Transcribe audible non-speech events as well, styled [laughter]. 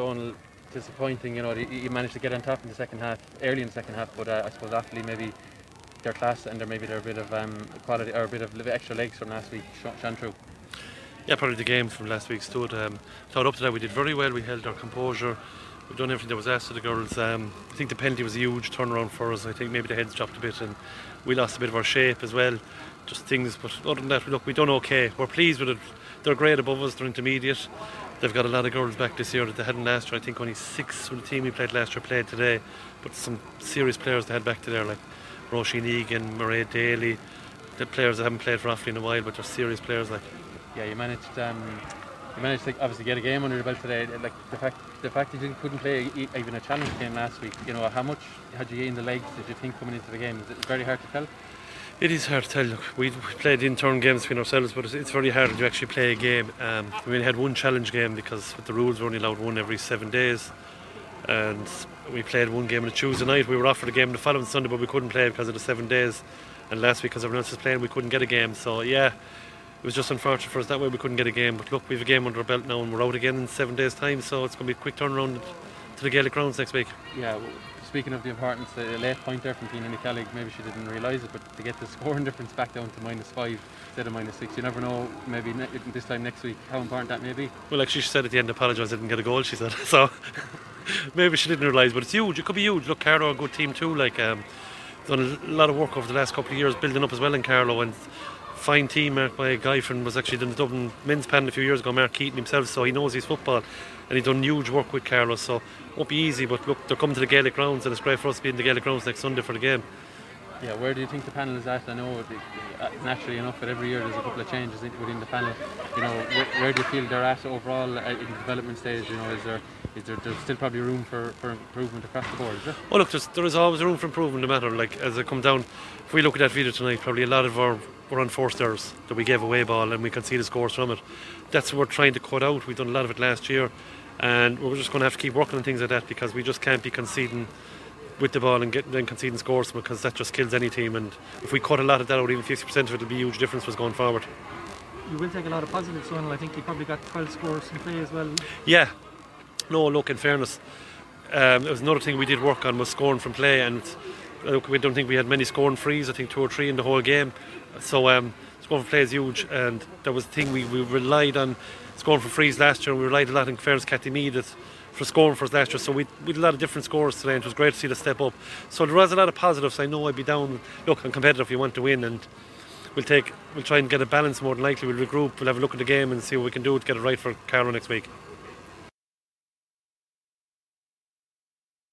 Donal, disappointing. You know, you managed to get on top in the second half, early in the second half, but uh, I suppose Offaly maybe their class and there maybe they're bit of um, quality or a bit of extra legs from last week shone through. Yeah, probably the game from last week stood. Um, thought up to that we did very well. We held our composure. We've done everything that was asked of the girls. Um, I think the penalty was a huge turnaround for us. I think maybe the heads dropped a bit and we lost a bit of our shape as well. Just things, but other than that, look, we've done okay. We're pleased with it. They're great above us. They're intermediate. They've got a lot of girls back this year that they hadn't last year. I think only six from the team we played last year played today, but some serious players they had back to there like Roisin Egan, Murray Daly, the players that haven't played for Offaly in a while, but they're serious players like yeah, you managed um, you managed to obviously get a game under your belt today. Like the fact the fact that you couldn't play even a challenge game last week. You know how much had you in the legs did you think coming into the game? It's very hard to tell. It is hard to tell. Look, we played in-turn games between ourselves, but it's, very hard to actually play a game. Um, we only had one challenge game because with the rules we're only allowed one every seven days, and we played one game on a Tuesday night. We were offered a game the following Sunday, but we couldn't play because of the seven days. And last week, because everyone else was playing, we couldn't get a game. So yeah, it was just unfortunate for us that way we couldn't get a game. But look, we have a game under our belt now and we're out again in seven days' time, so it's going to be a quick turnaround to the Gaelic grounds next week. Yeah, speaking of the importance, the late point there from Tina Kelly, maybe she didn't realise it, but to get the scoring [laughs] difference back down to minus five instead of minus six, you never know, maybe ne- this time next week, how important that may be. Well, actually, she said at the end, apologise, didn't get a goal, she said. [laughs] So maybe she didn't realise, but it's huge. It could be huge. Look, Carlow, a good team too. Like, um, done a lot of work over the last couple of years building up as well in Carlow and fine team marked by a guy from was actually in the Dublin men's panel a few years ago, Mark Keaton himself, so he knows his football and he's done huge work with Carlos, so won't be easy, but look, they're coming to the Gaelic grounds and it's great for us to be in the Gaelic grounds next Sunday for the game. Yeah, where do you think the panel is at? I know uh, naturally enough that every year there's a couple of changes within the panel. You know, where, where do you feel they're at overall uh, in the development stage? You know, is there is there there's still probably room for, for improvement across the board? Is there? Well, look, there's, there is always room for improvement. No matter like as I come down, if we look at that video tonight, probably a lot of our were unforced errors that we gave away ball and we conceded scores from it. That's what we're trying to cut out. We've done a lot of it last year, and we're just going to have to keep working on things like that because we just can't be conceding with the ball and getting then conceding scores because that just kills any team. And if we cut a lot of that out, even 50% of it, it'll be a huge difference for us going forward. You will take a lot of positives, so I think you probably got 12 scores in play as well. Yeah. No, look, in fairness, um, it was another thing we did work on was scoring from play and look, we don't think we had many scoring frees. I think two or three in the whole game. So um, scoring for play is huge, and that was the thing we, we relied on scoring for frees last year. and We relied a lot on fairness Cathy for scoring for us last year. So we, we did a lot of different scores today, and it was great to see the step up. So there was a lot of positives. I know I'd be down. Look, I'm competitive. You want to win, and we'll take we'll try and get a balance more than likely. We'll regroup. We'll have a look at the game and see what we can do to get it right for Carlow next week.